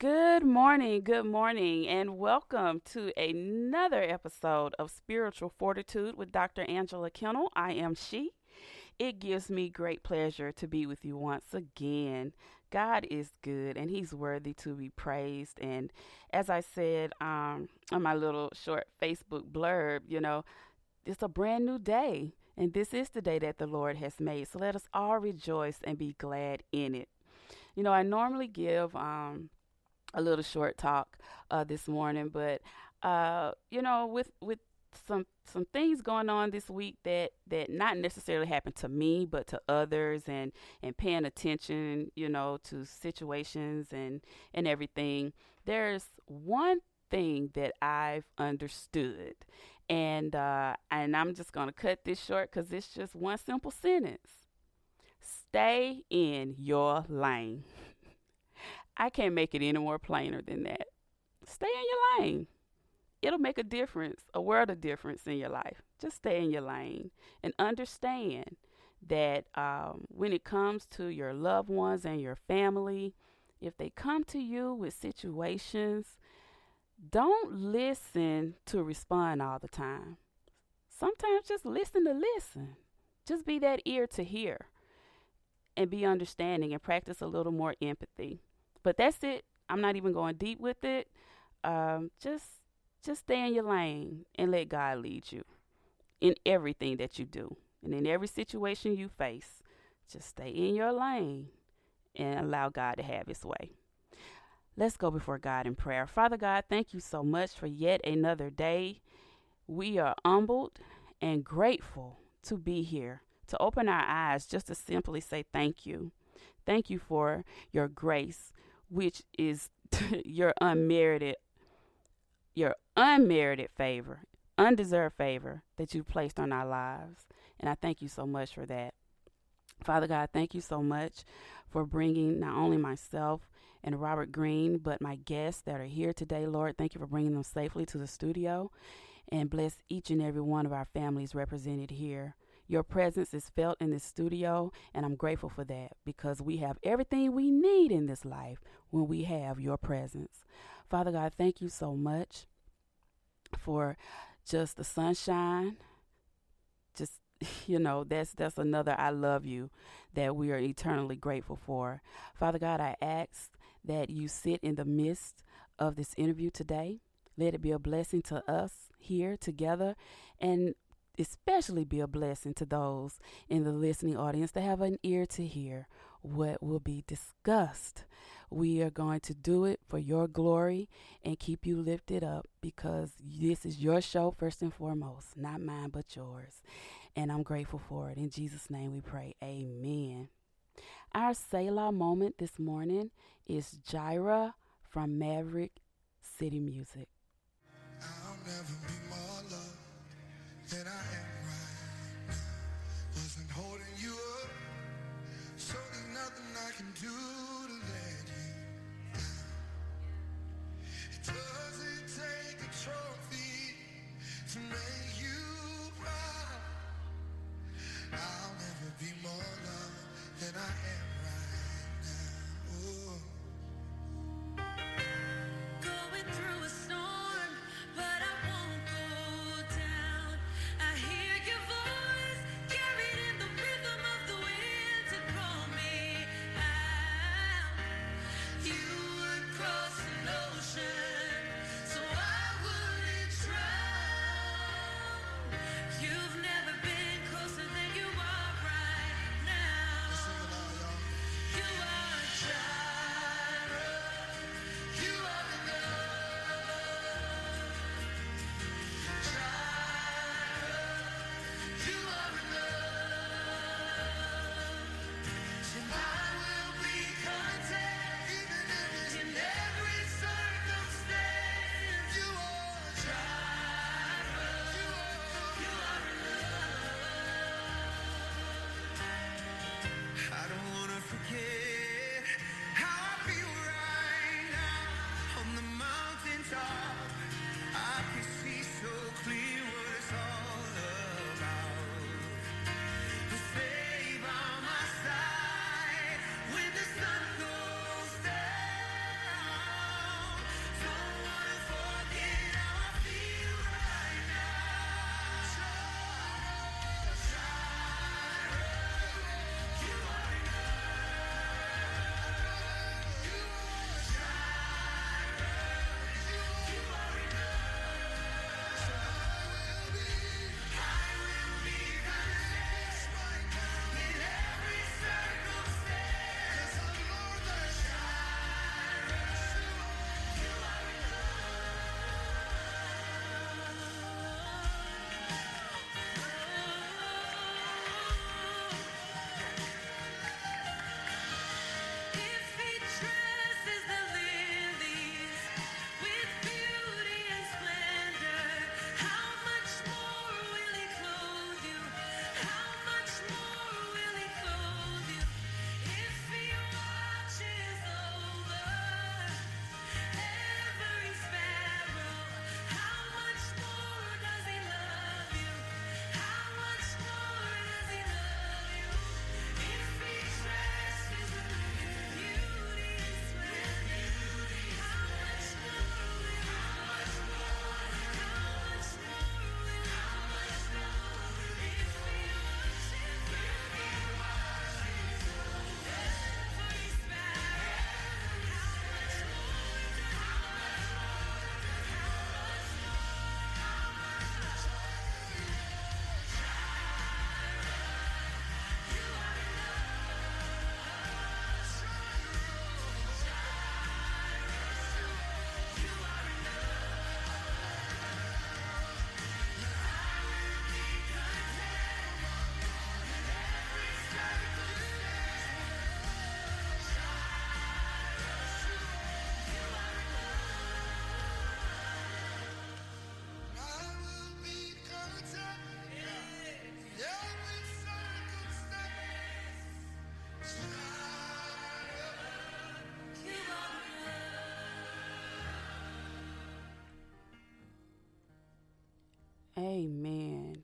Good morning, good morning, and welcome to another episode of Spiritual Fortitude with Dr. Angela Kennel. I am she. It gives me great pleasure to be with you once again. God is good and He's worthy to be praised. And as I said um, on my little short Facebook blurb, you know, it's a brand new day, and this is the day that the Lord has made. So let us all rejoice and be glad in it. You know, I normally give um, a little short talk uh, this morning, but uh, you know, with with some some things going on this week that that not necessarily happened to me, but to others, and and paying attention, you know, to situations and and everything. There's one thing that I've understood, and uh, and I'm just gonna cut this short because it's just one simple sentence: Stay in your lane. I can't make it any more plainer than that. Stay in your lane. It'll make a difference, a world of difference in your life. Just stay in your lane and understand that um, when it comes to your loved ones and your family, if they come to you with situations, don't listen to respond all the time. Sometimes just listen to listen. Just be that ear to hear and be understanding and practice a little more empathy. But that's it. I'm not even going deep with it. Um, just just stay in your lane and let God lead you in everything that you do. And in every situation you face, just stay in your lane and allow God to have his way. Let's go before God in prayer. Father God, thank you so much for yet another day. We are humbled and grateful to be here, to open our eyes just to simply say thank you. Thank you for your grace which is your unmerited your unmerited favor, undeserved favor that you placed on our lives. And I thank you so much for that. Father God, thank you so much for bringing not only myself and Robert Green, but my guests that are here today, Lord. Thank you for bringing them safely to the studio and bless each and every one of our families represented here. Your presence is felt in this studio, and I'm grateful for that because we have everything we need in this life when we have your presence. Father God, thank you so much for just the sunshine. Just you know, that's that's another I love you that we are eternally grateful for. Father God, I ask that you sit in the midst of this interview today. Let it be a blessing to us here together and especially be a blessing to those in the listening audience that have an ear to hear what will be discussed. We are going to do it for your glory and keep you lifted up because this is your show, first and foremost, not mine, but yours. And I'm grateful for it. In Jesus' name we pray. Amen. Our Selah moment this morning is Jireh from Maverick City Music than I am right now.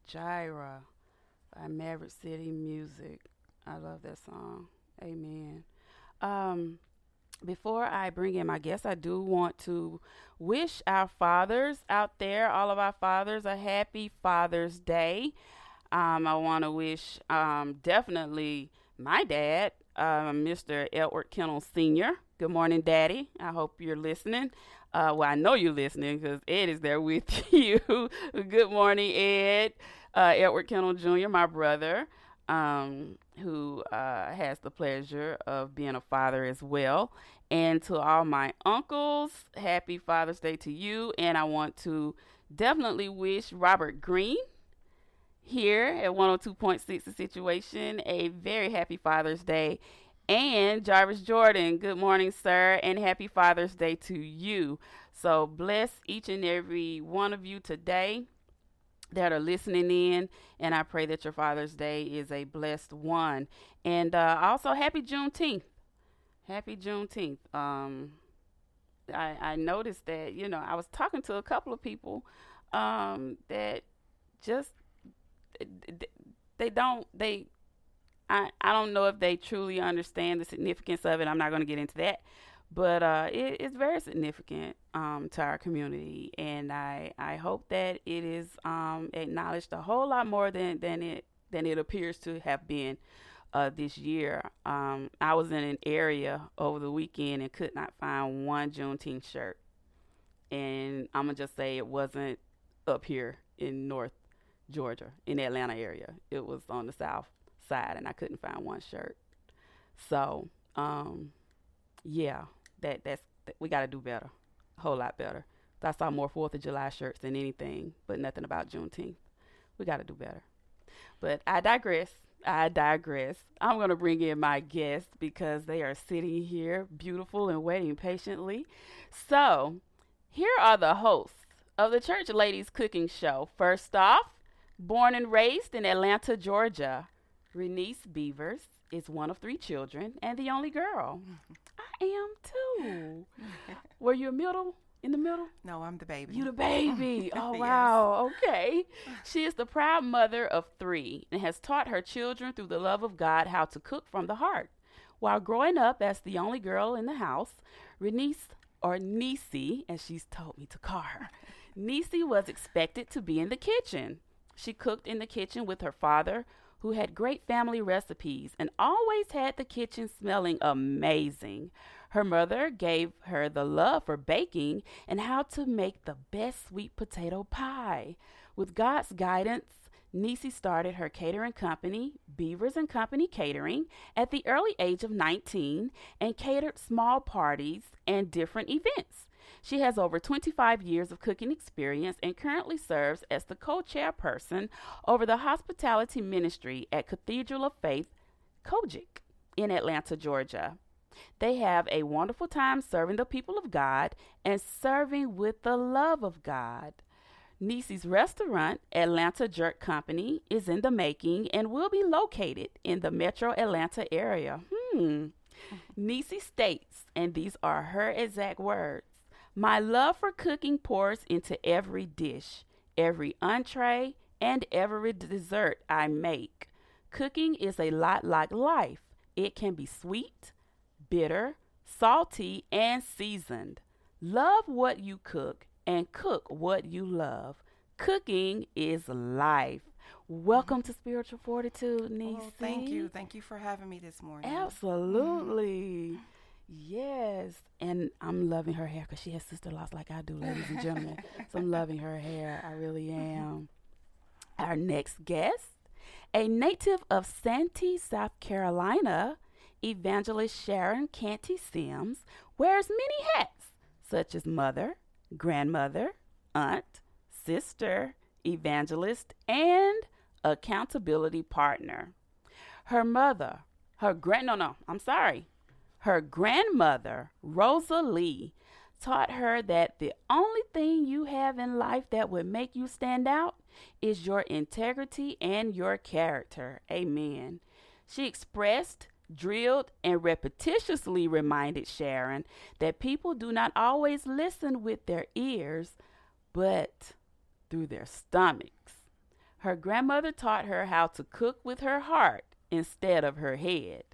Jireh by Maverick City Music. I love that song. Amen. Um, before I bring in my guest, I do want to wish our fathers out there, all of our fathers, a happy Father's Day. Um, I want to wish um, definitely my dad, uh, Mr. Edward Kennel Sr. Good morning, Daddy. I hope you're listening. Uh, well, I know you're listening because Ed is there with you. Good morning, Ed. Uh, Edward Kennel Jr., my brother, um, who uh, has the pleasure of being a father as well. And to all my uncles, happy Father's Day to you. And I want to definitely wish Robert Green here at 102.6 The Situation a very happy Father's Day and Jarvis Jordan. Good morning, sir, and happy Father's Day to you. So bless each and every one of you today that are listening in, and I pray that your Father's Day is a blessed one. And uh, also, happy Juneteenth. Happy Juneteenth. Um, I, I noticed that you know I was talking to a couple of people um, that just they don't they I, I don't know if they truly understand the significance of it. I'm not going to get into that, but uh, it, it's very significant um, to our community, and I I hope that it is um, acknowledged a whole lot more than than it than it appears to have been uh, this year. Um, I was in an area over the weekend and could not find one Juneteenth shirt, and I'm gonna just say it wasn't up here in North Georgia, in the Atlanta area. It was on the south side, and I couldn't find one shirt. So, um, yeah, that that's that we got to do better, a whole lot better. I saw more Fourth of July shirts than anything, but nothing about Juneteenth. We got to do better. But I digress. I digress. I'm going to bring in my guests because they are sitting here, beautiful and waiting patiently. So, here are the hosts of the Church Ladies Cooking Show. First off, born and raised in Atlanta, Georgia, Reneice Beavers is one of three children and the only girl. I am too. Were you a middle? In the middle? No, I'm the baby. You the baby. Oh wow. Okay. She is the proud mother of three and has taught her children through the love of God how to cook from the heart. While growing up as the only girl in the house, Reneice or Nisi, as she's told me to call her, Nisi was expected to be in the kitchen. She cooked in the kitchen with her father, who had great family recipes and always had the kitchen smelling amazing. Her mother gave her the love for baking and how to make the best sweet potato pie. With God's guidance, Nisi started her catering company, Beavers and Company Catering, at the early age of 19 and catered small parties and different events. She has over 25 years of cooking experience and currently serves as the co chairperson over the hospitality ministry at Cathedral of Faith, COGIC, in Atlanta, Georgia. They have a wonderful time serving the people of God and serving with the love of God. Nisi's restaurant, Atlanta Jerk Company, is in the making and will be located in the metro Atlanta area. Hmm. Nisi states, and these are her exact words my love for cooking pours into every dish, every entree, and every dessert I make. Cooking is a lot like life. It can be sweet, bitter, salty, and seasoned. Love what you cook and cook what you love. Cooking is life. Welcome to Spiritual Fortitude, Nisi. Oh, thank you. Thank you for having me this morning. Absolutely. Mm-hmm. Yes, and I'm loving her hair because she has Sisterlocks like I do, ladies and gentlemen. so I'm loving her hair. I really am. Our next guest, a native of Santee, South Carolina, evangelist Sharon Canty Simms wears many hats, such as mother, grandmother, aunt, sister, evangelist, and accountability partner. Her mother, her grand no no, I'm sorry. Her grandmother, Rosa Lee, taught her that the only thing you have in life that would make you stand out is your integrity and your character. Amen. She expressed, drilled, and repetitiously reminded Sharon that people do not always listen with their ears, but through their stomachs. Her grandmother taught her how to cook with her heart instead of her head.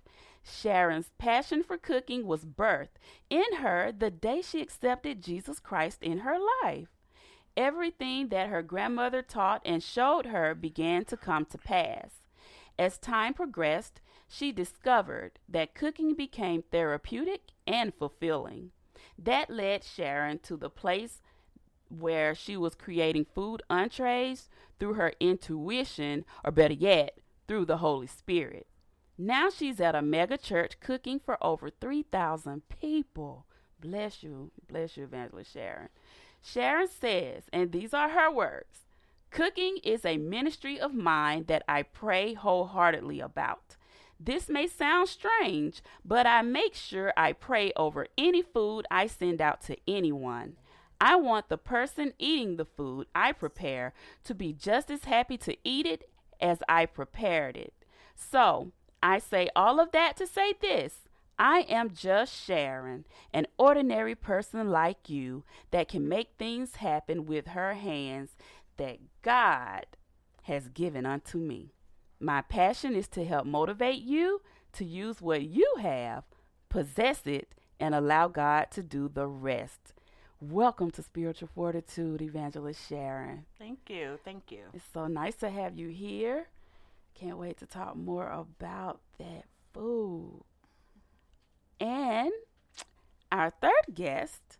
Sharon's passion for cooking was birthed in her the day she accepted Jesus Christ in her life. Everything that her grandmother taught and showed her began to come to pass. As time progressed, she discovered that cooking became therapeutic and fulfilling. That led Sharon to the place where she was creating food entrees through her intuition, or better yet, through the Holy Spirit. Now she's at a mega church cooking for over 3,000 people. Bless you. Bless you, Evangelist Sharon. Sharon says, and these are her words Cooking is a ministry of mine that I pray wholeheartedly about. This may sound strange, but I make sure I pray over any food I send out to anyone. I want the person eating the food I prepare to be just as happy to eat it as I prepared it. So, I say all of that to say this. I am just Sharon, an ordinary person like you that can make things happen with her hands that God has given unto me. My passion is to help motivate you to use what you have, possess it, and allow God to do the rest. Welcome to Spiritual Fortitude, Evangelist Sharon. Thank you. Thank you. It's so nice to have you here. Can't wait to talk more about that food. And our third guest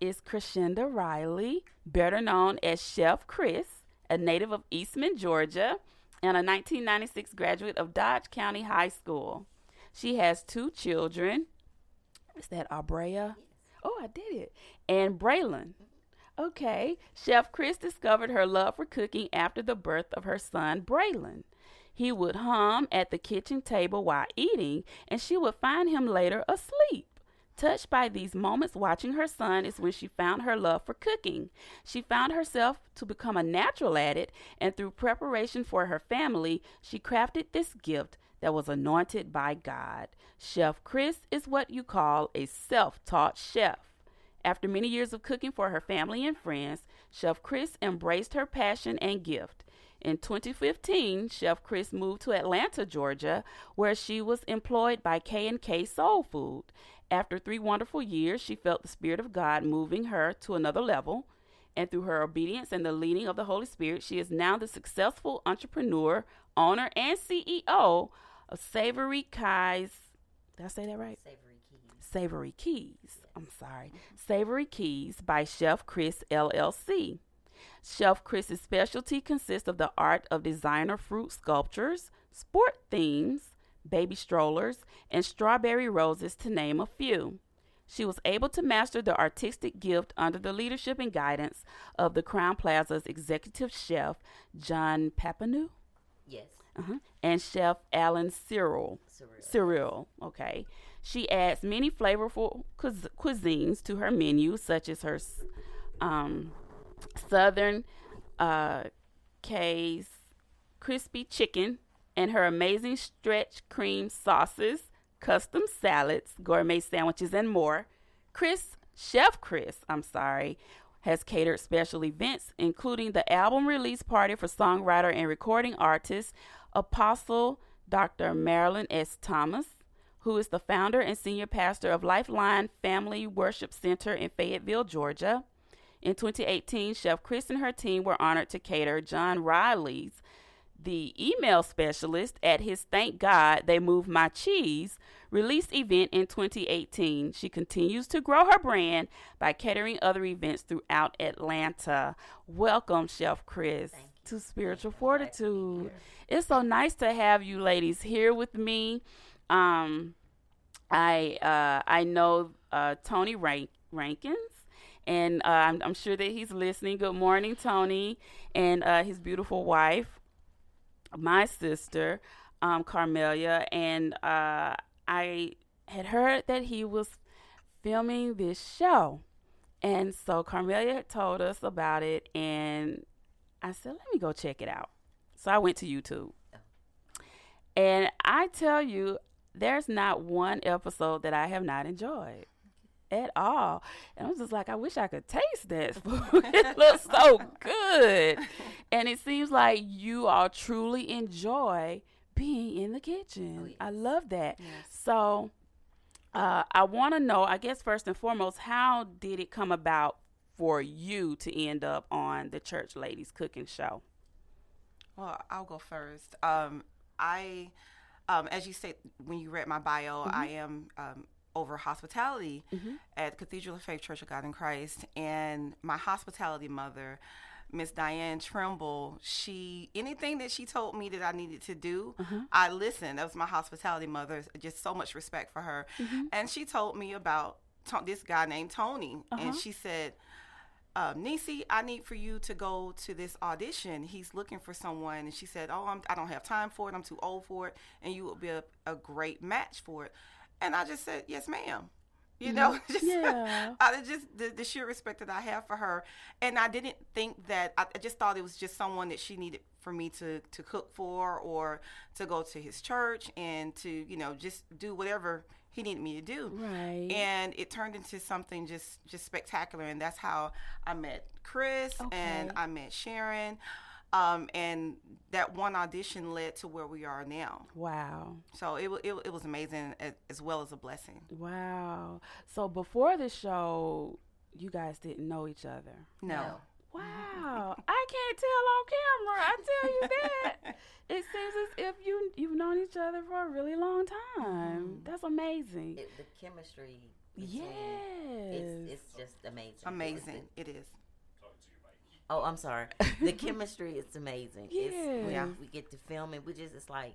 is Cryshenda Riley, better known as Chef Chris, a native of Eastman, Georgia, and a 1996 graduate of Dodge County High School. She has two children. Is that Abrea? Oh, I did it. And Braylon. Okay. Chef Chris discovered her love for cooking after the birth of her son, Braylon. He would hum at the kitchen table while eating, and she would find him later asleep. Touched by these moments watching her son is when she found her love for cooking. She found herself to become a natural at it, and through preparation for her family, she crafted this gift that was anointed by God. Chef Chris is what you call a self taught chef. After many years of cooking for her family and friends, Chef Chris embraced her passion and gift. In 2015, Chef Chris moved to Atlanta, Georgia, where she was employed by K&K Soul Food. After 3 wonderful years, she felt the spirit of God moving her to another level, and through her obedience and the leading of the Holy Spirit, she is now the successful entrepreneur, owner, and CEO of Savory Keys. Did I say that right? Savory Keys. Savory Keys. I'm sorry. Savory Keys by Chef Chris LLC. Chef Chris's specialty consists of the art of designer fruit sculptures, sport themes, baby strollers, and strawberry roses, to name a few. She was able to master the artistic gift under the leadership and guidance of the Crowne Plaza's executive chef, John Papineau. Yes. Uh-huh. And Chef Alan Cyril. Cyril. Cyril, okay. She adds many flavorful cuis- cuisines to her menu, such as her um, Southern uh, K's crispy chicken and her amazing stretch cream sauces, custom salads, gourmet sandwiches, and more. Chris, Chef Chris, I'm sorry, has catered special events, including the album release party for songwriter and recording artist Apostle Dr. Marilyn S. Thomas, who is the founder and senior pastor of Lifeline Family Worship Center in Fayetteville, Georgia. In 2018, Chef Chris and her team were honored to cater John Riley's, the email specialist, at his Thank God They Moved My Cheese release event in 2018. She continues to grow her brand by catering other events throughout Atlanta. Welcome, Chef Chris, to Spiritual Fortitude. It's so nice to have you ladies here with me. Um, I uh, I know uh, Tony Rank- Rankins and uh, I'm, I'm, sure that he's listening. Good morning, Tony, and uh, his beautiful wife, my sister, um, Carmelia, and uh, I had heard that he was filming this show, and so Carmelia told us about it, and I said, "Let me go check it out." So I went to YouTube, and I tell you, there's not one episode that I have not enjoyed at all. And I was just like, I wish I could taste that food. it looks so good. And it seems like you all truly enjoy being in the kitchen. Oh, yes. I love that. Yes. So uh, I want to know, I guess, first and foremost, how did it come about for you to end up on the Church Ladies Cooking Show? Well, I'll go first. Um, I, um, as you said when you read my bio, I am um, over hospitality mm-hmm. at Cathedral of Faith Church of God in Christ, and my hospitality mother. Miss Diane Trimble, she anything that she told me that I needed to do, uh-huh. I listened. That was my hospitality mother. Just so much respect for her. Mm-hmm. And she told me about to- this guy named Tony, and uh-huh. she said, um, Nisi, I need for you to go to this audition. He's looking for someone. And she said, Oh, I'm, I don't have time for it. I'm too old for it. And you would be a, a great match for it. And I just said, Yes, ma'am. You mm-hmm. know, just, Yeah. of just the, the sheer respect that I have for her. And I didn't think that, I, I just thought it was just someone that she needed for me to, to cook for or to go to his church and to, you know, just do whatever he needed me to do Right. and it turned into something just just spectacular and that's how i met chris and i met sharon um, and that one audition led to where we are now wow. so it, it, it was amazing as, as well as a blessing Wow. So before the show, you guys didn't know each other. no, Wow. I can't tell on camera. I tell you that. it seems as if you you've known each other for a really long time. That's amazing. It, the chemistry. between- yes. It's, it's just amazing. amazing it is Oh, I'm sorry. The chemistry is amazing. It's, when Yeah. we get to film it, we just it's like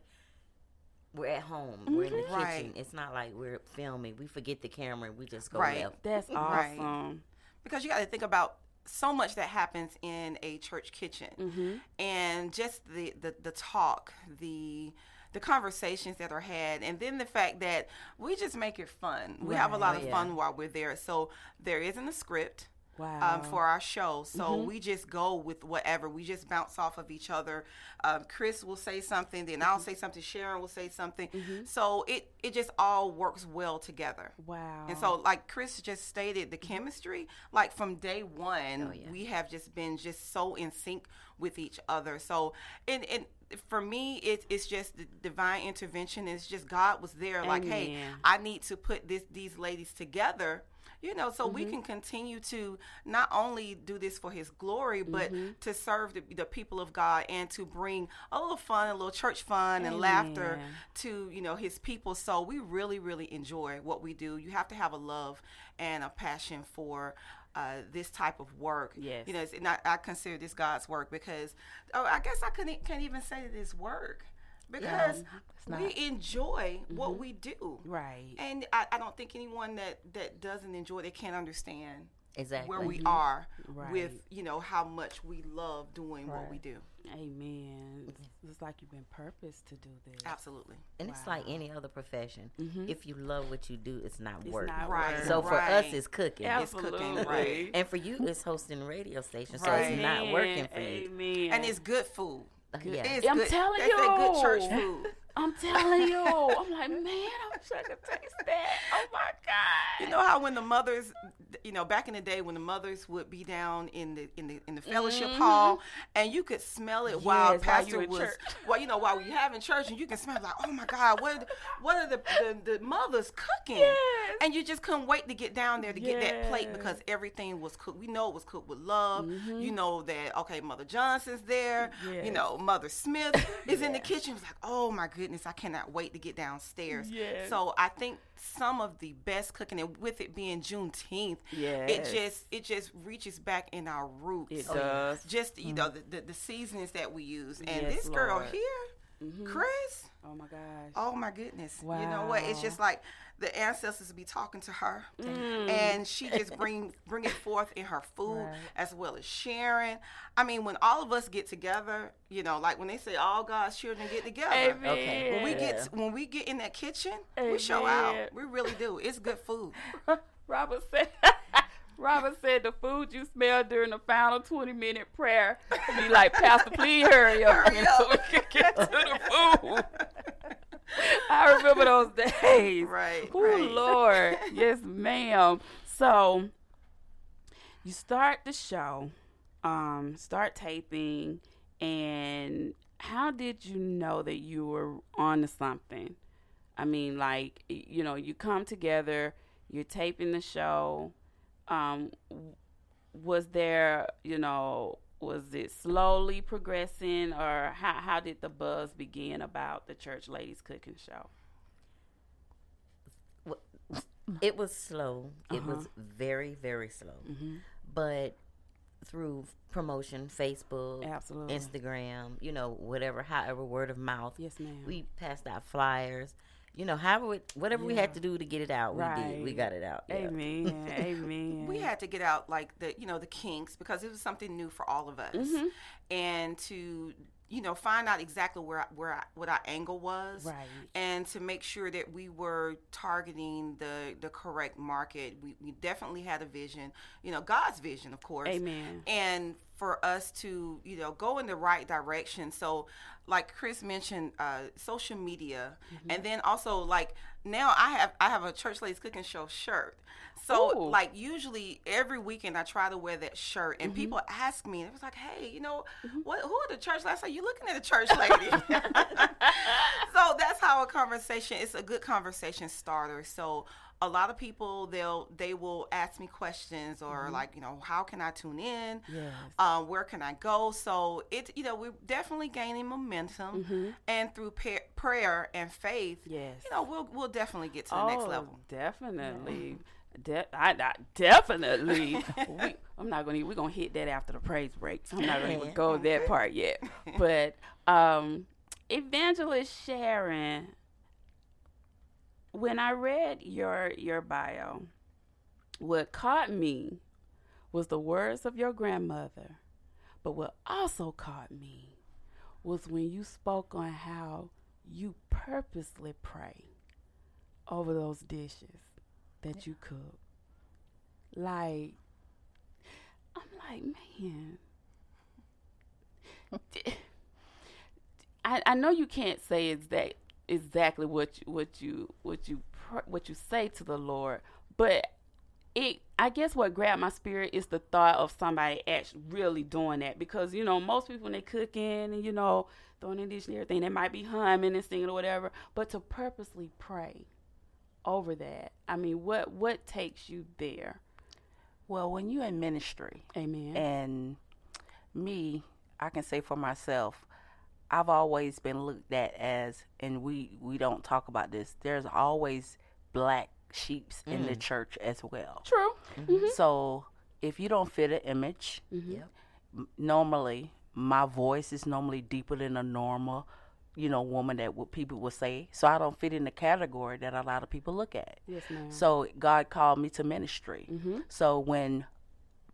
we're at home. We're in the kitchen. Right. It's not like we're filming. We forget the camera. We just go Right. left. That's Right. awesome. because you got to think about so much that happens in a church kitchen Mm-hmm. and just the, the the talk the the conversations that are had and then the fact that we just make it fun we have a lot Right. of Oh, yeah. fun while we're there so there isn't a script Wow. um, for our show. So we just go with whatever. We just bounce off of each other. Um, Chris will say something, then I'll say something. Sharon will say something. So it it just all works well together. wow. And so, like Chris just stated, the chemistry, like from day one, Oh, yeah. we have just been just so in sync with each other. So, and, and for me, it, it's just the divine intervention. It's just God was there, like, hey, I need to put this these ladies together. You know, so we can continue to not only do this for His glory, but to serve the, the people of God and to bring a little fun, a little church fun and laughter to you know his people. So we really really enjoy what we do. You have to have a love and a passion for uh, this type of work. Yes. you know it's not, i consider this god's work because oh i guess i couldn't can't even say that it's work because it's not. we enjoy what we do right. and I, I don't think anyone that that doesn't enjoy they can't understand Exactly. where we are Right. with you know how much we love doing what we do Amen. It's, it's like you've been purposed to do this. absolutely and it's like any other profession. If you love what you do, it's not Mm-hmm. It's work. not Right. So for us, it's cooking. It's cooking, right. And for you, it's hosting a radio station, so it's not working for you. Amen. and it's good food Yeah. It's I'm good. telling That's that good church food. I'm telling you. I'm like, man, I wish I could taste that. Oh my God. You know how when the mothers, you know, back in the day when the mothers would be down in the in the in the fellowship hall, and you could smell it while Mm-hmm. Yes, while pastor was, church. well, you know, while we having church, and you can smell like, oh my God, what what are the the, the mothers cooking? Yes. And you just couldn't wait to get down there to get that plate Mm-hmm. because everything was cooked. We know it was cooked with love. You know that okay, Mother Johnson's there. You know, Mother Smith is in the kitchen. It's like, oh my goodness, I cannot wait to get downstairs. Yes. So I think some of the best cooking, and with it being Juneteenth, Yes. it just it just reaches back in our roots. It does. Just you know mm-hmm. the, the the seasonings that we use, and Yes, this girl Lord. here, mm-hmm. Chris. Oh my gosh. Oh my goodness! You know what? It's just like the ancestors be talking to her, Mm. and she just bring bring it forth in her food Right. as well as sharing. I mean, when all of us get together, you know, like when they say all God's children get together. Amen. Okay. When we Yeah. get when we get in that kitchen, we show out. We really do. It's good food. Robert said. Robert said the food you smell during the final 20 minute prayer be like, Pastor, please hurry up, Hurry so we can get to the food. I remember those days. Right, Oh, right. Lord. Yes, ma'am. So you start the show, um, start taping, and how did you know that you were on to something? I mean, like you know, you come together, you're taping the show. Um, was there, you know, was it slowly progressing, or how how did the buzz begin about the Church Ladies Cooking Show? It was slow. It Uh-huh. was very, very slow. Mm-hmm. But through promotion, Facebook, Absolutely. Instagram, you know, whatever, however, word of mouth, Yes, ma'am. we passed out flyers. You know, however, it, whatever we had to do to get it out, we did. We got it out. yeah. Amen. Amen. we had to get out like the you know the kinks because it was something new for all of us Mhm. and to you know find out exactly where where I, what our angle was Right. and to make sure that we were targeting the the correct market we, we definitely had a vision you know god's vision of course Amen. and for us to you know go in the right direction so like chris mentioned uh, social media Mm-hmm. and then also like now i have i have a church ladies cooking show shirt so Ooh. like usually every weekend i try to wear that shirt Mm-hmm. and people ask me it was like hey you know what who are the church ladies I say you looking at a church lady so that's how a conversation it's a good conversation starter so a lot of people they'll they will ask me questions or like you know how can i tune in Mm-hmm. Yes. um, where can i go so it you know we're definitely gaining momentum Mm-hmm. and through pa- prayer and faith Yes. you know we'll we'll definitely get to the next level Oh, Definitely. De- I, I definitely. we, I'm not gonna. We're gonna hit that after the praise break. So I'm not gonna even go that part yet. But um, Evangelist Sharon, when I read your your bio, what caught me was the words of your grandmother. But what also caught me was when you spoke on how you purposely pray over those dishes that you cook. Like, I'm like, man. I, I know you can't say exact exactly what you, what you what you what you say to the Lord, but it I guess what grabbed my spirit is the thought of somebody actually really doing that because you know most people when they cooking and you know throwing in dish and everything they might be humming and singing or whatever, but to purposely pray over that. I mean, what what takes you there? Well, when you're in ministry, Amen. and me, I can say for myself, I've always been looked at as, and we we don't talk about this. There's always black sheeps in the church as well. True. Mm-hmm. So if you don't fit an image, Yep. m- normally my voice is normally deeper than a normal, you know, woman that what people would say. So I don't fit in the category that a lot of people look at. Yes, ma'am. So God called me to ministry. Mm-hmm. So when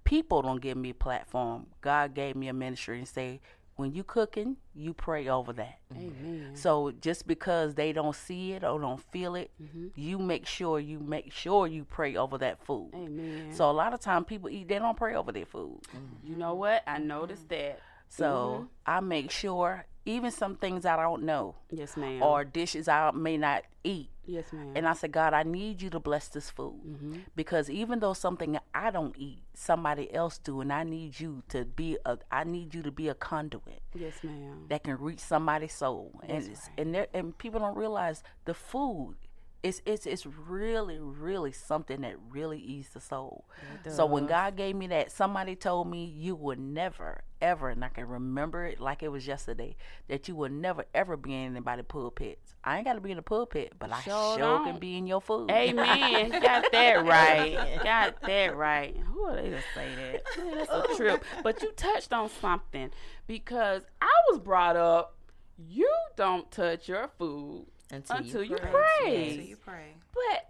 people don't give me a platform, God gave me a ministry and say, when you cooking, you pray over that. Amen. So just because they don't see it or don't feel it, Mm-hmm. you make sure you make sure you pray over that food. Amen. So a lot of time people eat, they don't pray over their food. you know what? I noticed that. So I make sure even some things I don't know Yes, ma'am. or dishes I may not eat. yes, ma'am. And I said, God, I need you to bless this food Mm-hmm. because even though something I don't eat, somebody else do, and I need you to be a, I need you to be a conduit yes, ma'am. that can reach somebody's soul. And That's it's, right. and there, and people don't realize the food. It's, it's, it's really, really something that really eats the soul. So when. God gave me that, somebody told me you would never, ever, and I can remember it like it was yesterday, that you would never, ever be in anybody's pulpit. I ain't got to be in the pulpit, but I Sure sure can be in your food. Amen. Got that right. Got that right. Who are they to say that? Man, That's a trip. But you touched on something because I was brought up. You don't touch your food Until, until you pray. pray. so you pray But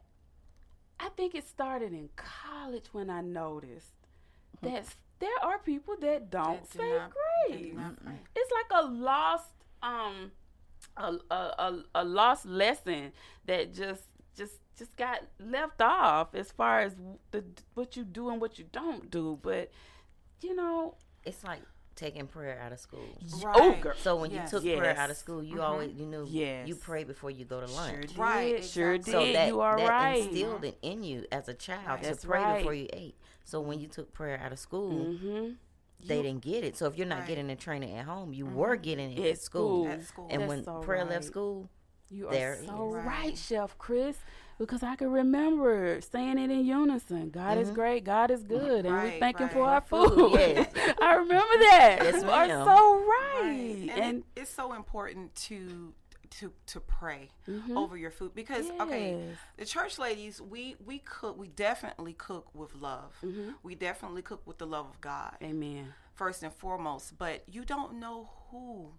I think it started in college when I noticed that there are people that don't That say do grace. It's like a lost um a, a, a, a lost lesson that just just just got left off as far as the what you do and what you don't do. But you know, It's like taking prayer out of school. Right. Oh, girl. So when Yes. you took prayer out of school, you always you knew Yes. you pray before you go to lunch. Sure did. Right, Sure exactly. did. So that, you are that right. instilled it in you as a child Right. to That's pray right. before you ate. So when you took prayer out of school, Mm-hmm. they didn't get it. So if you're not Right. getting the training at home, you were getting it At at school. school. At school. And That's when so prayer right. left school, You are it so is. right, Right. Chef Chris. Because I can remember saying it in unison. God is great. God is good, and we Mm-hmm. Right, thanking for our food. Food, yes. I remember that. Yes, you are so right. Right. And, And, it, it's so important to to to pray over your food because okay, the church ladies we we cook we definitely cook with love. Mm-hmm. We definitely cook with the love of God Amen. first and foremost. But you don't know who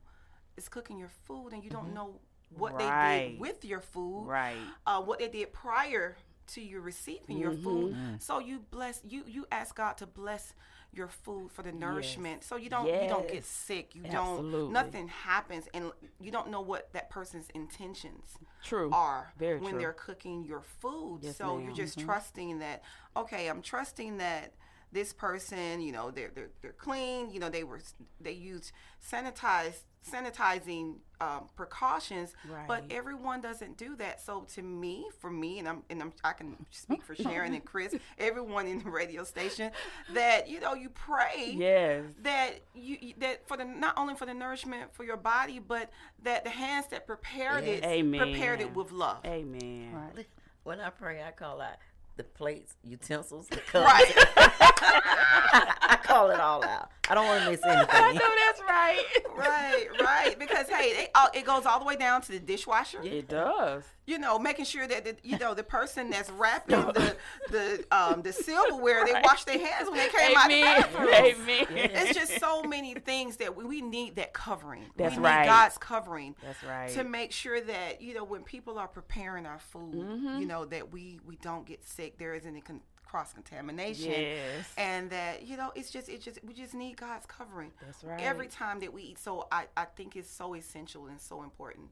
is cooking your food, and you don't know what they Mm-hmm. Did with your food, Right. uh, what they did prior to you receiving your Mm-hmm. food. So you bless you you ask God to bless your food for the nourishment, so you don't you don't get sick. You Absolutely. don't nothing happens, and you don't know what that person's intentions True. are Very when true. they're cooking your food. Yes, so ma'am. Mm-hmm. you're just trusting that. Okay, I'm trusting that this person, you know, they're they're, they're clean. You know, they were they used sanitized sanitizing um, precautions, but everyone doesn't do that. So to me, for me, and I'm and I'm, I can speak for Sharon and Chris, everyone in the radio station, that you know you pray Yes. that you you- that for the not only for the nourishment for your body, but that the hands that prepared it Amen. prepared it with love. Amen. when I pray, I call out the plates, utensils, the cups. Right, I call it all out. I don't want to miss anything. I know that's right. right, right. Because hey, it, all, it goes all the way down to the dishwasher. It does. You know, making sure that the, you know the person that's wrapping the the um the silverware, they wash their hands when they came out of the Amen. bathroom. Amen. It's just so many things that we, we need that covering. That's we right. need God's covering. That's right. To make sure that you know when people are preparing our food, Mm-hmm. you know that we we don't get sick. There isn't any con- cross contamination. Yes. And that you know it's just it just we just need God's covering. That's right. Every time that we eat, so I I think it's so essential and so important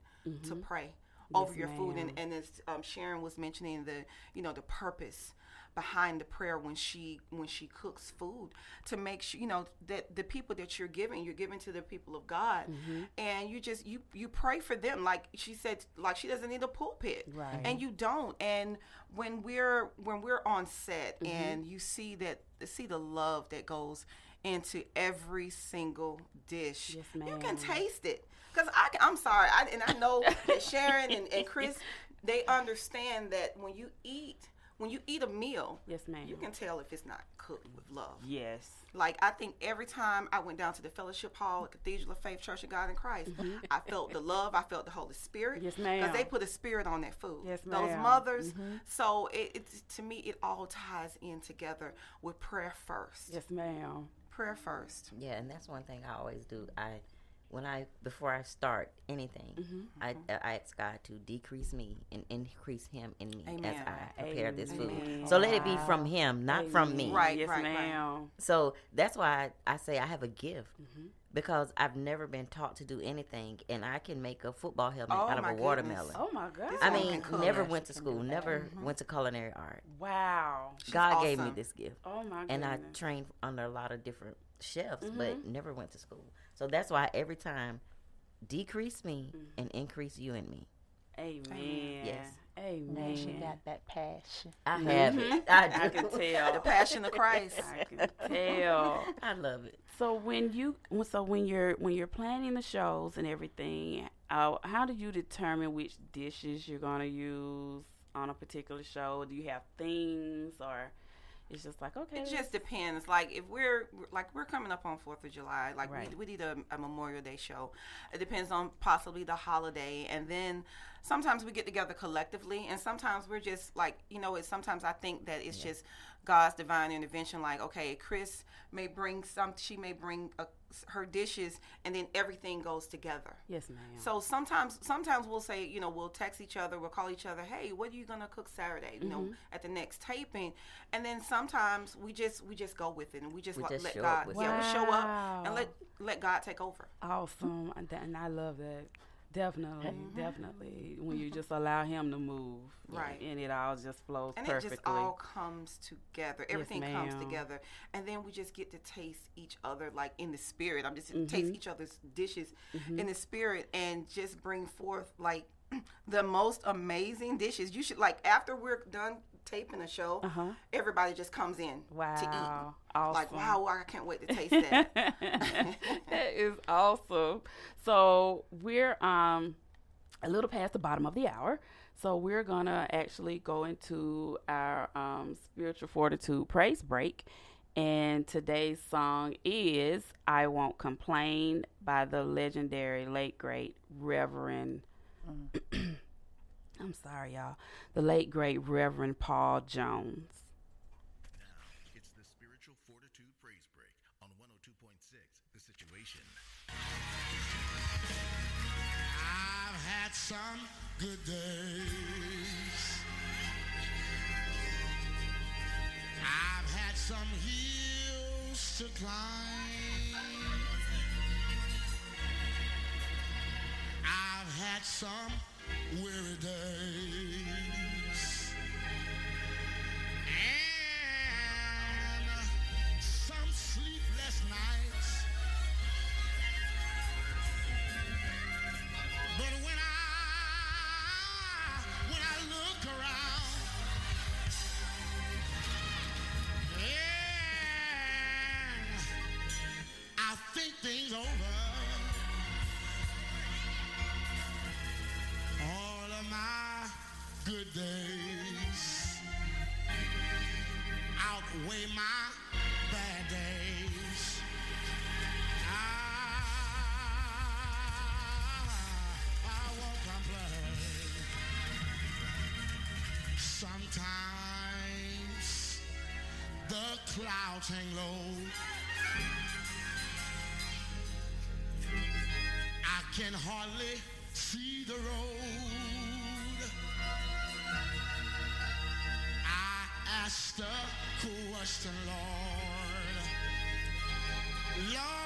to pray over your food. And and as um, Sharon was mentioning the you know the purpose behind the prayer when she when she cooks food to make sure you know that the people that you're giving you're giving to the people of God. And you just you you pray for them. Like she said like she doesn't need a pulpit. Right. and you don't. And when we're when we're on set and you see that see the love that goes into every single dish Yes, you can taste it because I, can- I'm sorry I, and I know that Sharon and, and Chris they understand that when you eat when you eat a meal Yes, ma'am. you can tell if it's not cooked with love Yes. like I think every time I went down to the fellowship hall at Cathedral of Faith Church of God in Christ, I felt the love, I felt the Holy Spirit. Mm-hmm. Yes, ma'am. Because they put a spirit on that food. Yes, Those ma'am. Mm-hmm. mothers. So it, it's to me, it all ties in together with prayer first. Yes, ma'am. Prayer first. Yeah, and that's one thing I always do. I when I before I start anything, Mm-hmm. I I ask God to decrease me and increase Him in me as I prepare this food. Amen. So let it be from Him, not from me. Right, Yes, right, right. So that's why I, I say I have a gift Mm-hmm. because I've never been taught to do anything, and I can make a football helmet Oh, out of my a goodness. watermelon. Oh my God. I mean, never went to school, never went to culinary art. wow. God gave me this gift. Oh my and I trained under a lot of different chefs, Mm-hmm. but never went to school. So that's why every time, decrease me Mm-hmm. and increase you in me. Amen. Yes. Amen. Man, she got that passion. I have it. I do. I can tell. The passion of Christ. I can tell. I love it. So when you so when you're when you're planning the shows and everything, uh, how do you determine which dishes you're gonna use on a particular show? Do you have themes or it's just like okay? It just depends. Like if we're like we're coming up on Fourth of July, like Right. we, we need a, a Memorial Day show. It depends on possibly the holiday, and then sometimes we get together collectively, and sometimes we're just like you know. It's sometimes I think that it's just God's divine intervention. Like okay, Chris may bring some, she may bring a, her dishes, and then everything goes together. yes, ma'am. So sometimes, sometimes we'll say, you know, we'll text each other, we'll call each other, hey, what are you gonna cook Saturday? You know, Mm-hmm. at the next taping, and then sometimes we just we just go with it and we just, We let, just let God, up with yeah, we show up and let let God take over. awesome, and I love that. Definitely, mm-hmm. definitely. When you just allow him to move, right, and it all just flows and perfectly. it just all comes together. Everything yes, comes together, and then we just get to taste each other, like in the spirit. I'm just mm-hmm. taste each other's dishes mm-hmm. in the spirit, and just bring forth like the most amazing dishes. You should like after we're done taping a show, uh-huh. everybody just comes in wow. to eat. Awesome. Like, wow, I can't wait to taste that. that is awesome. So we're um a little past the bottom of the hour. So we're gonna actually go into our um, spiritual fortitude praise break. And today's song is I Won't Complain by the legendary late great Reverend mm. I'm sorry, y'all. The late great Reverend Paul Jones. Now, it's the Spiritual Fortitude Praise Break on 102.6 The Situation. I've had some good days. I've had some hills to climb. I've had some weary days Sometimes the clouds hang low. I can hardly see the road. I ask the question, Lord. Lord,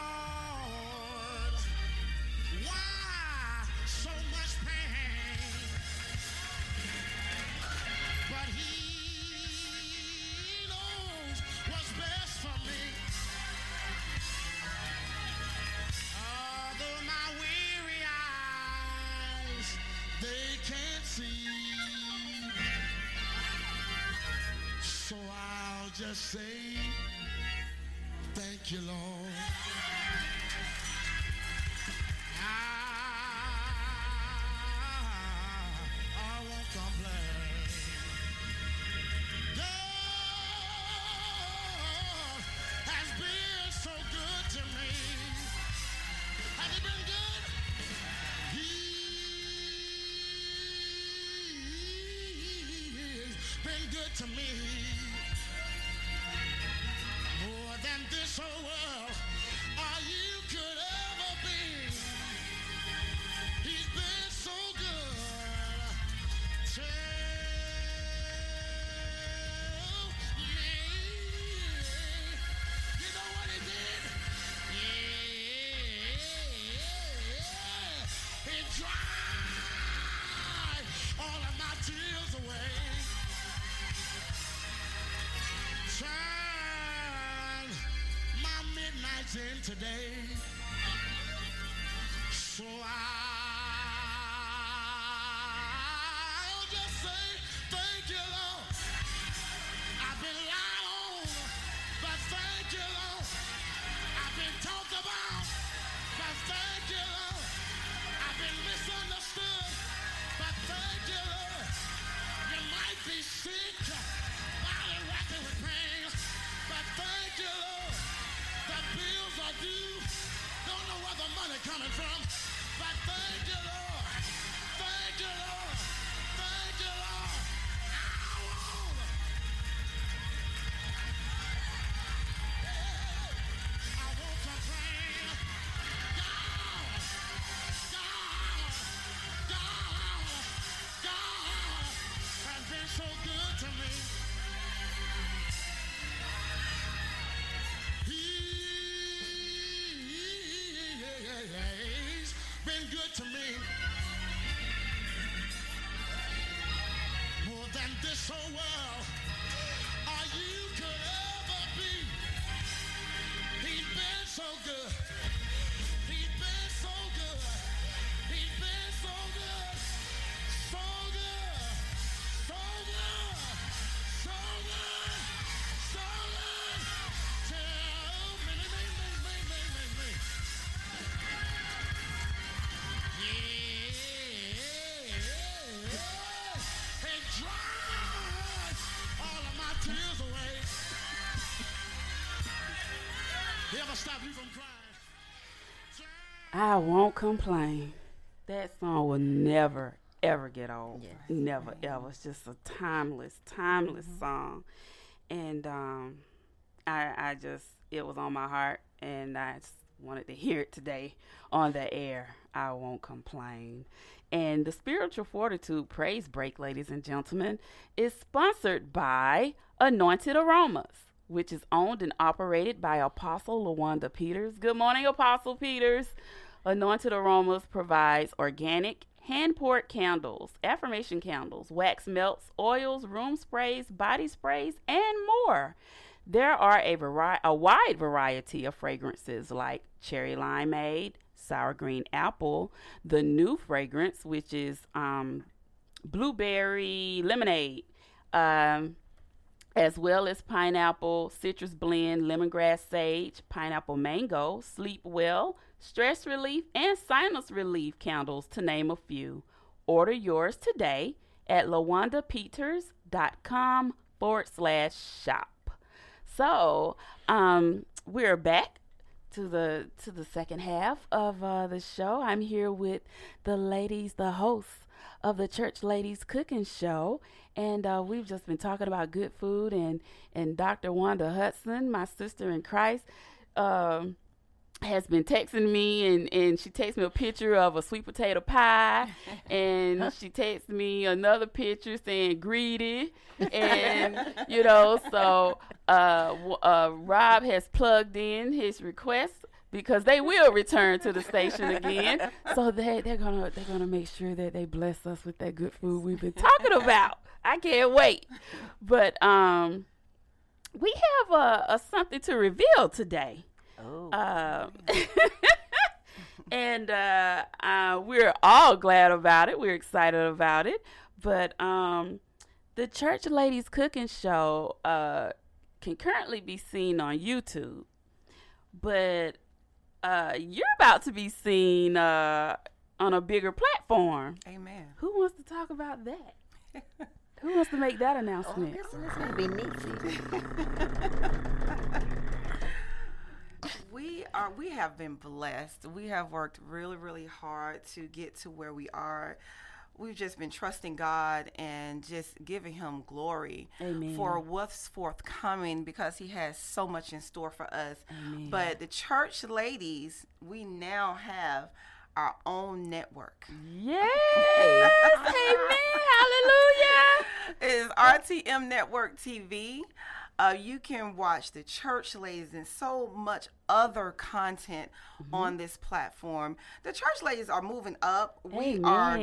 just say, thank you, Lord. In today. So I'll I won't complain. That song will never, ever get old. Yes. Never, ever. It's just a timeless, timeless song. And um, I, I just, it was on my heart, and I just wanted to hear it today on the air. I won't complain. And the Spiritual Fortitude Praise Break, ladies and gentlemen, is sponsored by Anointed Aromas, which is owned and operated by Apostle LaWanda Peters. Good morning, Apostle Peters. Anointed Aromas provides organic, hand poured candles, affirmation candles, wax melts, oils, room sprays, body sprays, and more. There are a, vari- a wide variety of fragrances like cherry limeade, sour green apple, the new fragrance, which is um, blueberry lemonade, um, as well as pineapple, citrus blend, lemongrass sage, pineapple mango, sleep well, stress relief, and sinus relief candles, to name a few. Order yours today at lawandapeters.com forward slash shop. So, um, we're back to the to the second half of uh, the show. I'm here with the ladies, the hosts of the Church Ladies Cooking Show, and uh, we've just been talking about good food and and Dr. Wanda Hudson, my sister in Christ. Um, has been texting me and, and she takes me a picture of a sweet potato pie and she texts me another picture saying greedy and you know so uh, uh, Rob has plugged in his request because they will return to the station again so they, they're gonna they're gonna make sure that they bless us with that good food we've been talking about I can't wait but um we have a, a something to reveal today Oh. uh, and uh, uh, we're all glad about it. We're excited about it. But um, the Church Ladies Cooking Show uh, can currently be seen on YouTube. But uh, you're about to be seen uh, on a bigger platform. Amen. Who wants to talk about that? Who wants to make that Oh, announcement? listen, it's gonna be Nixie. We are we have been blessed. We have worked really, really hard to get to where we are. We've just been trusting God and just giving him glory Amen. for what's forthcoming because he has so much in store for us. But the church ladies, we now have our own network. Yes. Amen. Hallelujah. It is RTM Network TV. Uh, you can watch the church ladies and so much other content Mm-hmm. on this platform. The church ladies are moving up. We are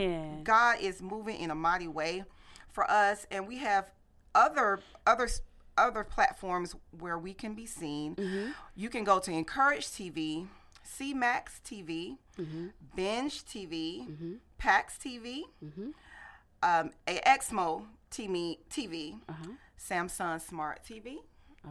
God is moving in a mighty way for us, and we have other other other platforms where we can be seen. Mm-hmm. You can go to Encourage TV, CMAX TV, Mm-hmm. Binge TV, PAX TV, um, a Exmo TV, TV Uh-huh. Samsung Smart TV,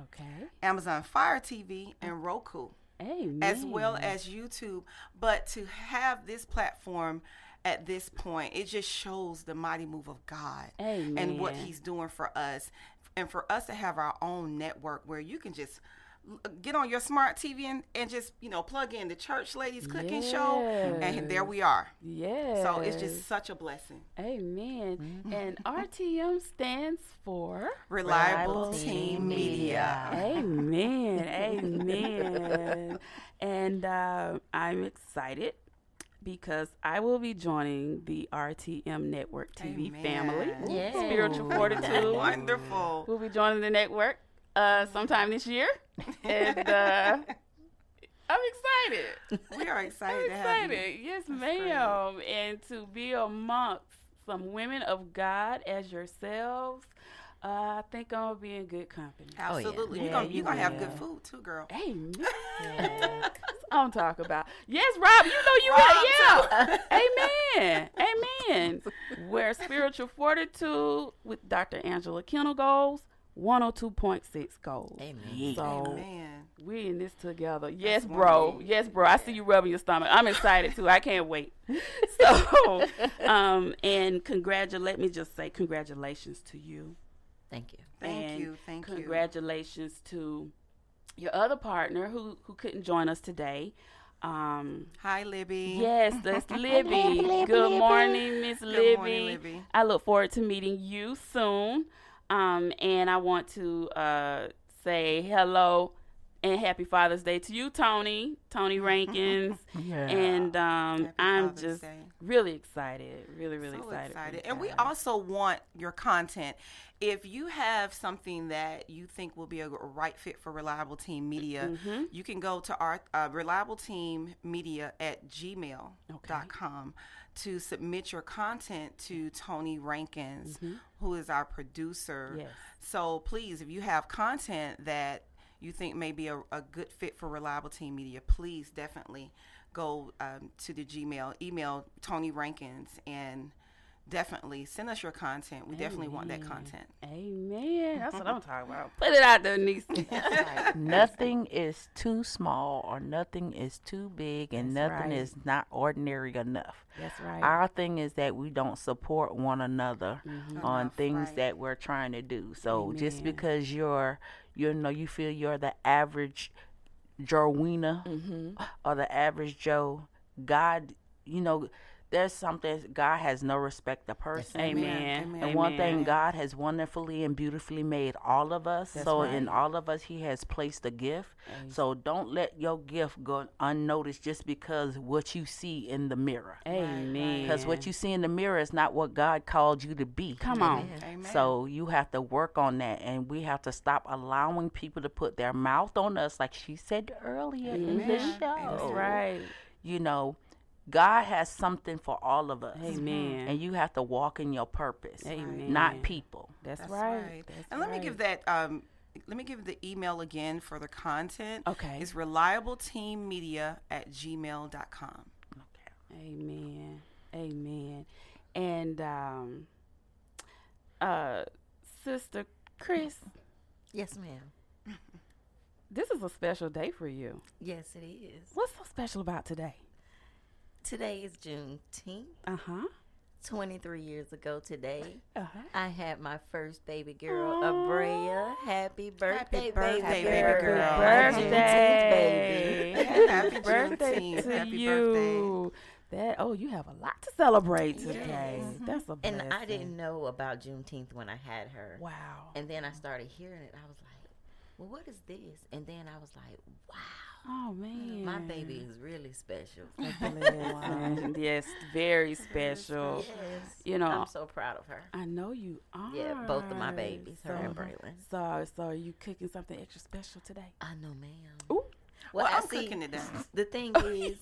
Okay. Amazon Fire TV, and oh. Roku, Amen. as well as YouTube. But to have this platform at this point, it just shows the mighty move of God and what He's doing for us. And for us to have our own network where you can just get on your smart TV and, and just, you know, plug in the Church Ladies Cooking Show, and there we are. Yeah. So it's just such a blessing. Amen. And RTM stands for Reliable, Reliable Team Team Media. Amen. Amen. And uh, I'm excited because I will be joining the RTM Network TV Amen. family. Yeah. Spiritual Fortitude. Wonderful. We'll be joining the network uh, sometime this year. And uh, I'm excited. We are excited I'm to have you. excited. Yes, ma'am. And to be amongst some women of God as yourselves. Uh, I think I'm gonna be in good company. Absolutely. Yeah, You're gonna, you you gonna have good food too, girl. Amen. That's what I'm talking about. Yes, Rob, you know you right. Yeah. Amen. Amen. Where spiritual fortitude with Dr. Angela Kennel goes, 102.6 goes. Amen. So Man. we in this together. Yes, That's bro. wonderful. Yes, bro. I see you rubbing your stomach. I'm excited too. I can't wait. So, um, and congratulate. Let me just say congratulations to you. Thank you. Thank and you. Thank you. Congratulations to your other partner who who couldn't join us today. Um, Hi, Libby. yes, that's Libby. Good morning, Miss Libby. Good morning, Libby. I look forward to meeting you soon. Um, and I want to uh, say hello and happy Father's Day to you, Tony, Tony Rankins. Yeah. And um, I'm Father's just Day. really excited, really, really so excited. excited. And we also want your content. If you have something that you think will be a, a right fit for Reliable Team Media, Mm-hmm. you can go to our uh, Reliable Team Media at gmail.com to submit your content to Tony Rankins, who is our producer. Mm-hmm. Yes. So please, if you have content that you think may be a, a good fit for Reliable Team Media, please definitely go um, to the Gmail, email Tony Rankins, and definitely send us your content. We definitely want that content. Amen. That's what I'm talking about. Put it out there, niece. nothing is too small or nothing is too big and That's nothing right. is not ordinary enough. That's right. Our thing is that we don't support one another on Enough, things right. that we're trying to do. So just because you're you know you feel you're the average Jowena Mm-hmm. or the average Joe, God, you know, there's something God has no respect of person. Amen. Amen. And one thing God has wonderfully and beautifully made all of us. That's so in all of us he has placed a gift. So don't let your gift go unnoticed just because what you see in the mirror. Amen. Because what you see in the mirror is not what God called you to be. Come on. Amen. So you have to work on that, and we have to stop allowing people to put their mouth on us, like she said earlier in the show. That's right. You know, God has something for all of us, Amen. and you have to walk in your purpose, Amen. not people. That's, That's right. right. That's and let me give that. Um, let me give the email again for the content. Okay. It's reliableteammedia at gmail.com. Amen. Amen. And um uh Sister Chris, Yes, ma'am. this is a special day for you. Yes, it is. What's so special about today? Today is Juneteenth. Uh-huh. 23 years ago today, Uh-huh. I had my first baby girl, Abrea. Happy birthday, birthday, baby baby girl. Happy Birthday. Juneteenth, baby. Happy birthday Juneteenth. to Happy you. That oh, you have a lot to celebrate today. Yes. That's a blessing. And I didn't know about Juneteenth when I had her. Wow. And then I started hearing it. I was like, well, what is this? And then I was like, wow, Oh man. my baby is really special. Yes, very special. Yes. You know, I'm so proud of her. I know you are. Yeah, both of my babies, her and So- Braylon. So, so are you cooking something extra special today? I know, ma'am. Ooh. Well, I I'm see- cooking today. The thing is,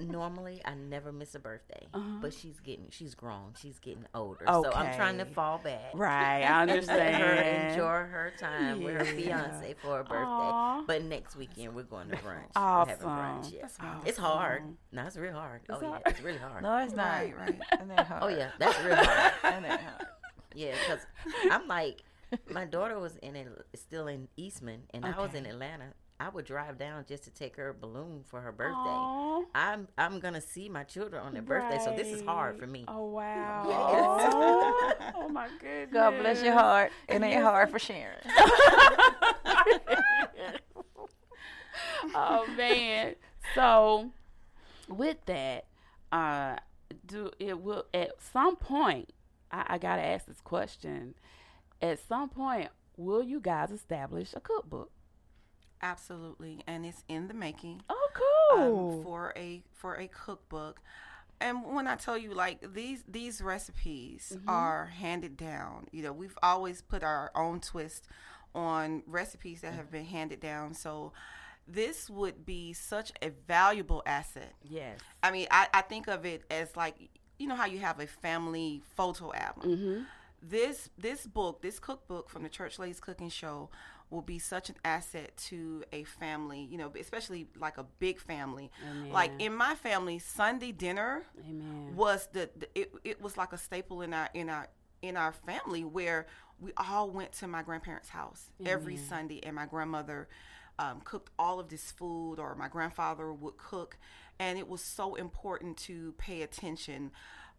normally I never miss a birthday, Uh-huh. but she's getting, she's grown, she's getting older, so I'm trying to fall back. Right, I And let her understand. enjoy her time with her fiance for her birthday. Aw. But next weekend we're going to brunch. We're having brunch. Awesome. Yeah. That's It's hard. No, it's real hard. It's oh yeah, it's really hard. No, it's not. Right, right. Isn't that hard? Oh yeah, that's real hard. Isn't that hard? Yeah, because I'm like, my daughter was in Al- still in Eastman, and I was in Atlanta. I would drive down just to take her a balloon for her birthday. Aw. I'm I'm gonna see my children on their birthday, so this is hard for me. Oh wow. Yes. oh my goodness. God bless your heart. It ain't hard for Sharon. oh man. So with that, uh do it will at some point I, I gotta ask this question. At some point, will you guys establish a cookbook? Absolutely, and it's in the making. Oh um, cool. for a for a cookbook. And when I tell you like these these recipes Mm-hmm. are handed down, you know, we've always put our own twist on recipes that have been handed down. So this would be such a valuable asset. yes. I mean, I, I think of it as like you know how you have a family photo album. Mm-hmm. this this book, this cookbook from the Church Ladies Cooking Show, will be such an asset to a family. You know, especially like a big family. Like in my family, Sunday dinner Amen. was the, the it, it was like a staple in our in our in our family where we all went to my grandparents' house every Sunday, and my grandmother um, cooked all of this food, or my grandfather would cook, and it was so important to pay attention.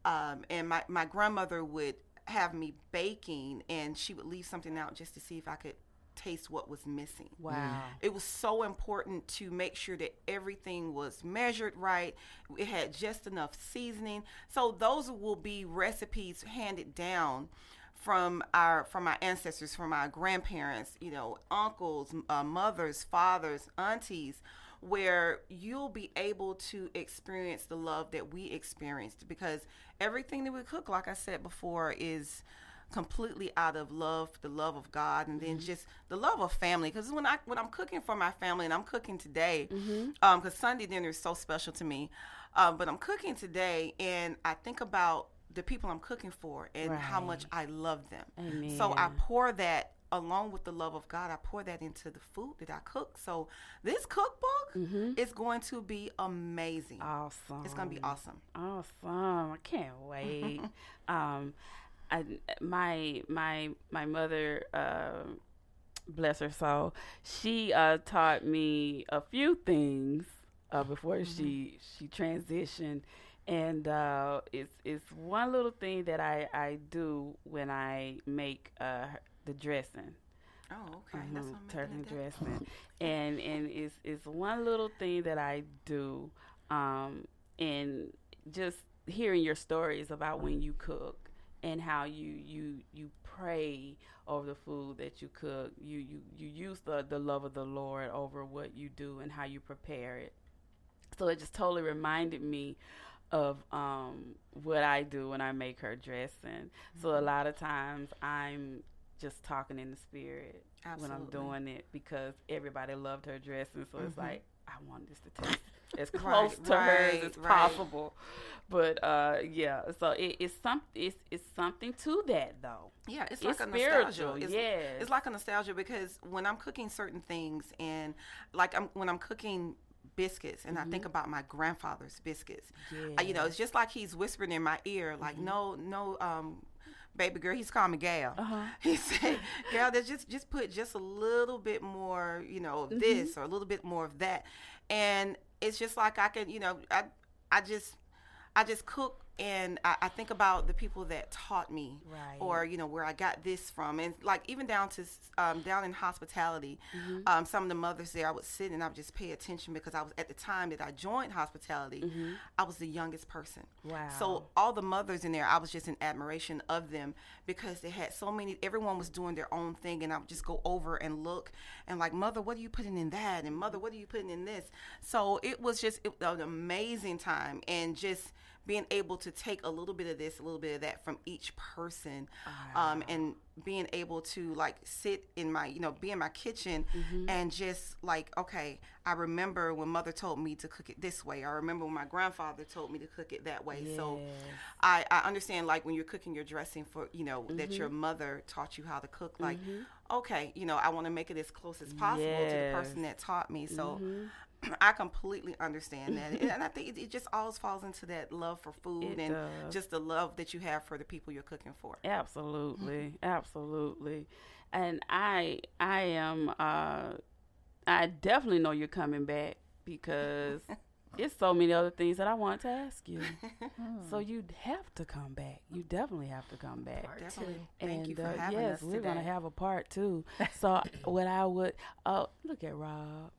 Um, and my my grandmother would have me baking, and she would leave something out just to see if I could taste what was missing Wow. it was so important to make sure that everything was measured right. It had just enough seasoning. So those will be recipes handed down from our from our ancestors, from our grandparents, you know, uncles, uh, mothers, fathers, aunties, where you'll be able to experience the love that we experienced because everything that we cook, like I said before, is completely out of love, the love of God, and then just the love of family. Because when I when I'm cooking for my family, and I'm cooking today, because Sunday dinner is so special to me, um, but I'm cooking today, and I think about the people I'm cooking for and how much I love them. So I pour that along with the love of God. I pour that into the food that I cook. So this cookbook is going to be amazing. Awesome. It's going to be awesome. Awesome. I can't wait. um, I, my my my mother, uh, bless her soul, she uh, taught me a few things uh, before she she transitioned, and uh, it's it's one little thing that I I do when I make uh, the dressing. Oh, okay. That's Mhm, what turkey making it down. dressing, and and it's it's one little thing that I do, um, and just hearing your stories about when you cook and how you you you pray over the food that you cook. You you you use the the love of the Lord over what you do and how you prepare it. So it just totally reminded me of um, what I do when I make her dressing. So Mm-hmm. a lot of times I'm just talking in the spirit when I'm doing it because everybody loved her dressing. So it's like I want this to taste as close Right, to hers right, as right. possible. But uh, yeah, so it, it's some it's it's something to that though. Yeah, it's, It's like a spiritual, nostalgia. It's, yes. it's like a nostalgia because when I'm cooking certain things and like I'm when I'm cooking biscuits and I think about my grandfather's biscuits, uh, you know, it's just like he's whispering in my ear, like no, no, um, baby girl, he's calling me Gail. He said, Gail, there's just just put just a little bit more, you know, of this or a little bit more of that, and it's just like I can, you know, I I just I just cook and I, I think about the people that taught me, Right. or you know where I got this from, and like even down to um, down in hospitality, Mm-hmm. um, some of the mothers there, I would sit and I would just pay attention because I was at the time that I joined hospitality, I was the youngest person. Mm-hmm. Wow. So all the mothers in there, I was just in admiration of them because they had so many. Everyone was doing their own thing, and I would just go over and look and like, mother, what are you putting in that? And mother, what are you putting in this? So it was just it, an amazing time, and just being able to take a little bit of this, a little bit of that from each person, ah. um, and being able to like sit in my, you know, be in my kitchen mm-hmm. and just like, okay, I remember when mother told me to cook it this way. I remember when my grandfather told me to cook it that way. So I, I understand like when you're cooking your dressing for, you know, that your mm-hmm. mother taught you how to cook, like, mm-hmm. okay, you know, I want to make it as close as possible to the person that taught me. So I completely understand that. and and I think it, it just always falls into that love for food It and does. just the love that you have for the people you're cooking for. Absolutely, absolutely. And I I am uh I definitely know you're coming back because it's so many other things that I want to ask you. so you have to come back. You definitely have to come back. Definitely. Thank and you for uh, having yes, us we're today. gonna have a part two. So what I would oh look at Rob.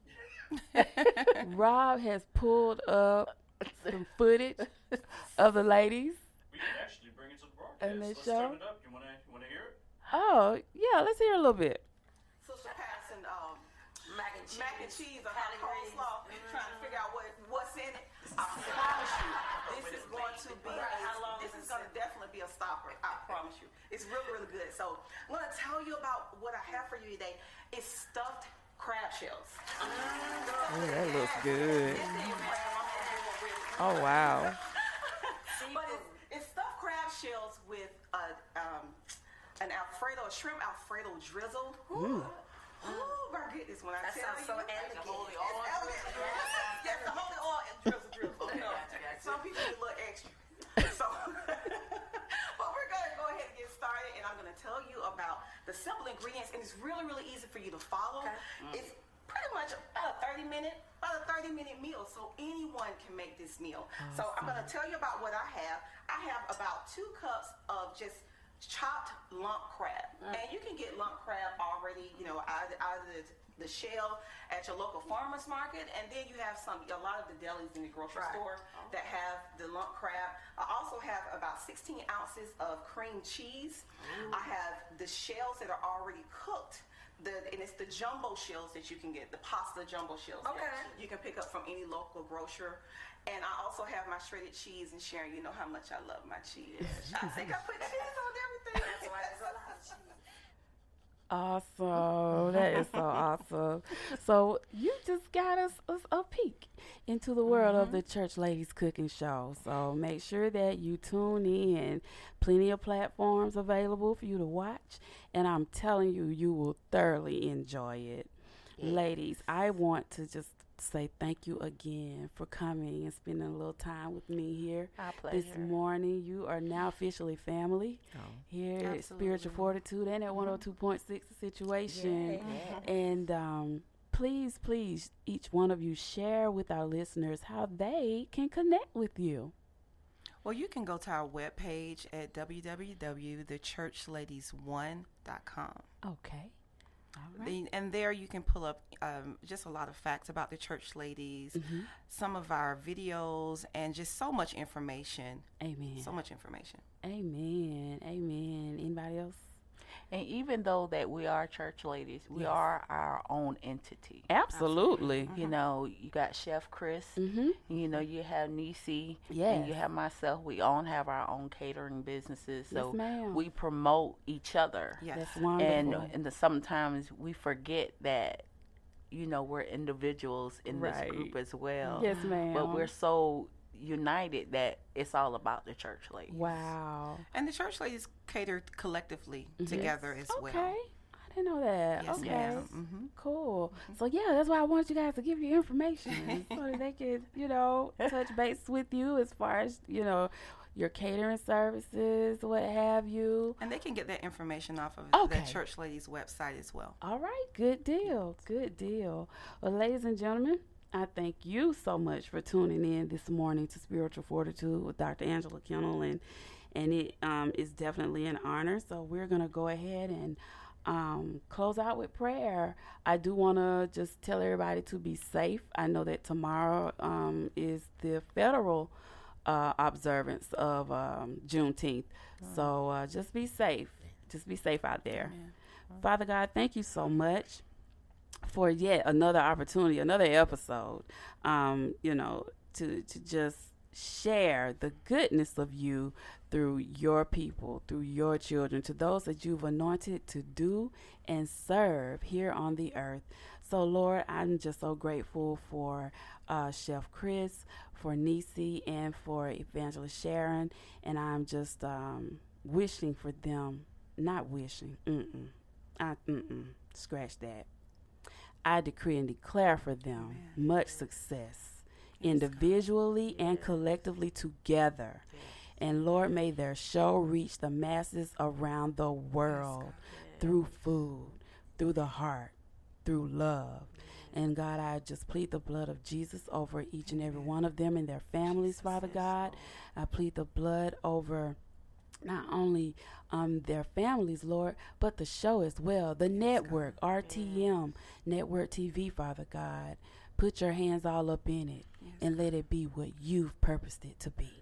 Rob has pulled up some footage of the ladies. We can actually bring it to the broadcast. And they Let's show? turn it up. You wanna you wanna hear it? Oh yeah, let's hear a little bit. So she's passing um, mac and cheese, mac and cheese or coleslaw, trying to figure out what what's in it. I promise you, this is going to be. This is going to definitely be a stopper. I promise you, it's really really good. So I'm going to tell you about what I have for you today. It's stuffed crab shells. Oh, that looks good. Oh wow. But it's, it's stuffed crab shells with uh, um, an Alfredo, a shrimp Alfredo drizzle. Ooh. Oh my goodness! When I That tell sounds you, so it's elegant. holy oil drizzle. Yes, yes, the holy oil and drizzle drizzle. You know, some people do look extra. So, but we're gonna go ahead and get started, and I'm gonna tell you about the simple ingredients, and it's really, really easy for you to follow. Mm. It's pretty much about a 30 minute, about a 30 minute meal, so anyone can make this meal. So I'm gonna tell you about what I have. I have about two cups of just chopped lump crab, mm. and you can get lump crab already, you know, out, out of the, the shell at your local farmers market, and then you have some, a lot of the delis in the grocery store oh. that have the lump crab. I also have about 16 ounces of cream cheese. I have the shells that are already cooked. The, and it's the jumbo shells that you can get, the pasta jumbo shells. that Okay. You can pick up from any local grocer. And I also have my shredded cheese. And Sharon, you know how much I love my cheese. I think I put cheese on everything. That's why there's a lot of cheese. Awesome. That is so awesome. So you just got us, us a peek into the world of mm-hmm. the Church Ladies Cooking Show. So make sure that you tune in. Plenty of platforms available for you to watch. And I'm telling you, you will thoroughly enjoy it. Ladies, I want to just say thank you again for coming and spending a little time with me here Our this morning. You are now officially family here at Spiritual Fortitude and at 102.6 Situation. Yeah. And um, please, please, each one of you share with our listeners how they can connect with you. Well, you can go to our webpage at www.thechurchladies1.com. Okay. All right. The- And there you can pull up um, just a lot of facts about the church ladies, Mm-hmm. some of our videos, and just so much information. Amen. So much information. Amen. Amen. Anybody else? And even though that we are church ladies, we Yes. are our own entity. Absolutely. You know, you got Chef Chris. Mm-hmm. You know, you have Nisi. And you have myself. We all have our own catering businesses. Yes, So ma'am. we promote each other. Yes. That's wonderful. And and the, sometimes we forget that, you know, we're individuals in Right. this group as well. yes, ma'am. But we're so united that it's all about the church ladies. wow. And the church ladies cater collectively together as Mm-hmm. Okay. well. I didn't know that. Yes, okay. ma'am. Mm-hmm. Cool. So yeah, that's why I wanted you guys to give you information so that they could, you know, touch base with you as far as you know your catering services, what have you. And they can get that information off of Okay. the church ladies website as well. All right, good deal, good deal. Well, ladies and gentlemen, I thank you so much for tuning in this morning to Spiritual Fortitude with Dr. Angela Kennel, and and it um, is definitely an honor. So we're gonna go ahead and um, close out with prayer. I do want to just tell everybody to be safe. I know that tomorrow um, is the federal uh, observance of um, Juneteenth, so uh, just be safe. Just be safe out there. Father God, thank you so much for yet another opportunity, another episode. Um, you know, to to just share the goodness of you through your people, through your children, to those that you've anointed to do and serve here on the earth. So, Lord, I'm just so grateful for uh, Chef Chris, for Nisi, and for Evangelist Sharon. And I'm just um, wishing for them, not wishing, mm-mm, I, mm-mm, scratch that. I decree and declare for them much success, individually and collectively together. And Lord, may their show reach the masses around the world through food, through the heart, through love. And God, I just plead the blood of Jesus over each and every one of them and their families, Father God. I plead the blood over not only um, their families, Lord, but the show as well, the network, RTM, Network TV, Father God. Put your hands all up in it and let it be what you've purposed it to be.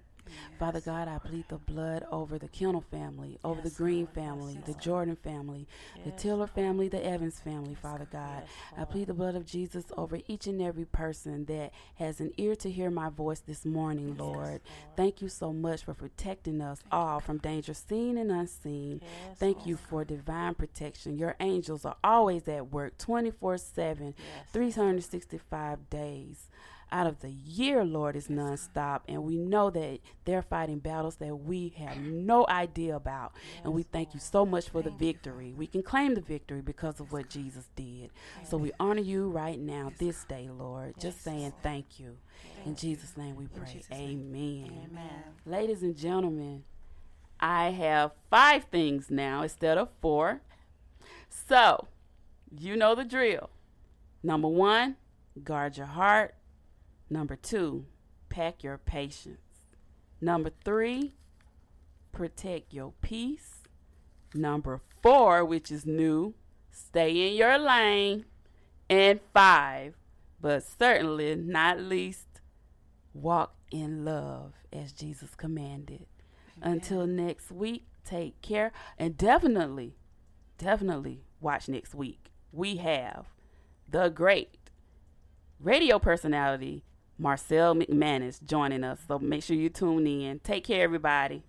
Father God, I plead the blood over the Kennel family, over the Green family, the Jordan family, the Tiller family, the Evans family, Father God. I plead the blood of Jesus over each and every person that has an ear to hear my voice this morning, Lord. Thank you so much for protecting us all from danger seen and unseen. Thank you for divine protection. Your angels are always at work 24 7, 365 days. Out of the year, Lord, is nonstop. And we know that they're fighting battles that we have no idea about. and we thank you so much for the victory. We can claim the victory because of what Jesus did. So we honor you right now, this day, Lord. Just saying thank you. In Jesus' name we pray. Amen. Amen. Ladies and gentlemen, I have five things now instead of four. So, you know the drill. Number one, guard your heart. Number two, pack your patience. Number three, protect your peace. Number four, which is new, stay in your lane. And five, but certainly not least, walk in love as Jesus commanded. Until next week, take care and definitely, definitely watch next week. We have the great radio personality Marcel McManus joining us. So make sure you tune in. Take care, everybody.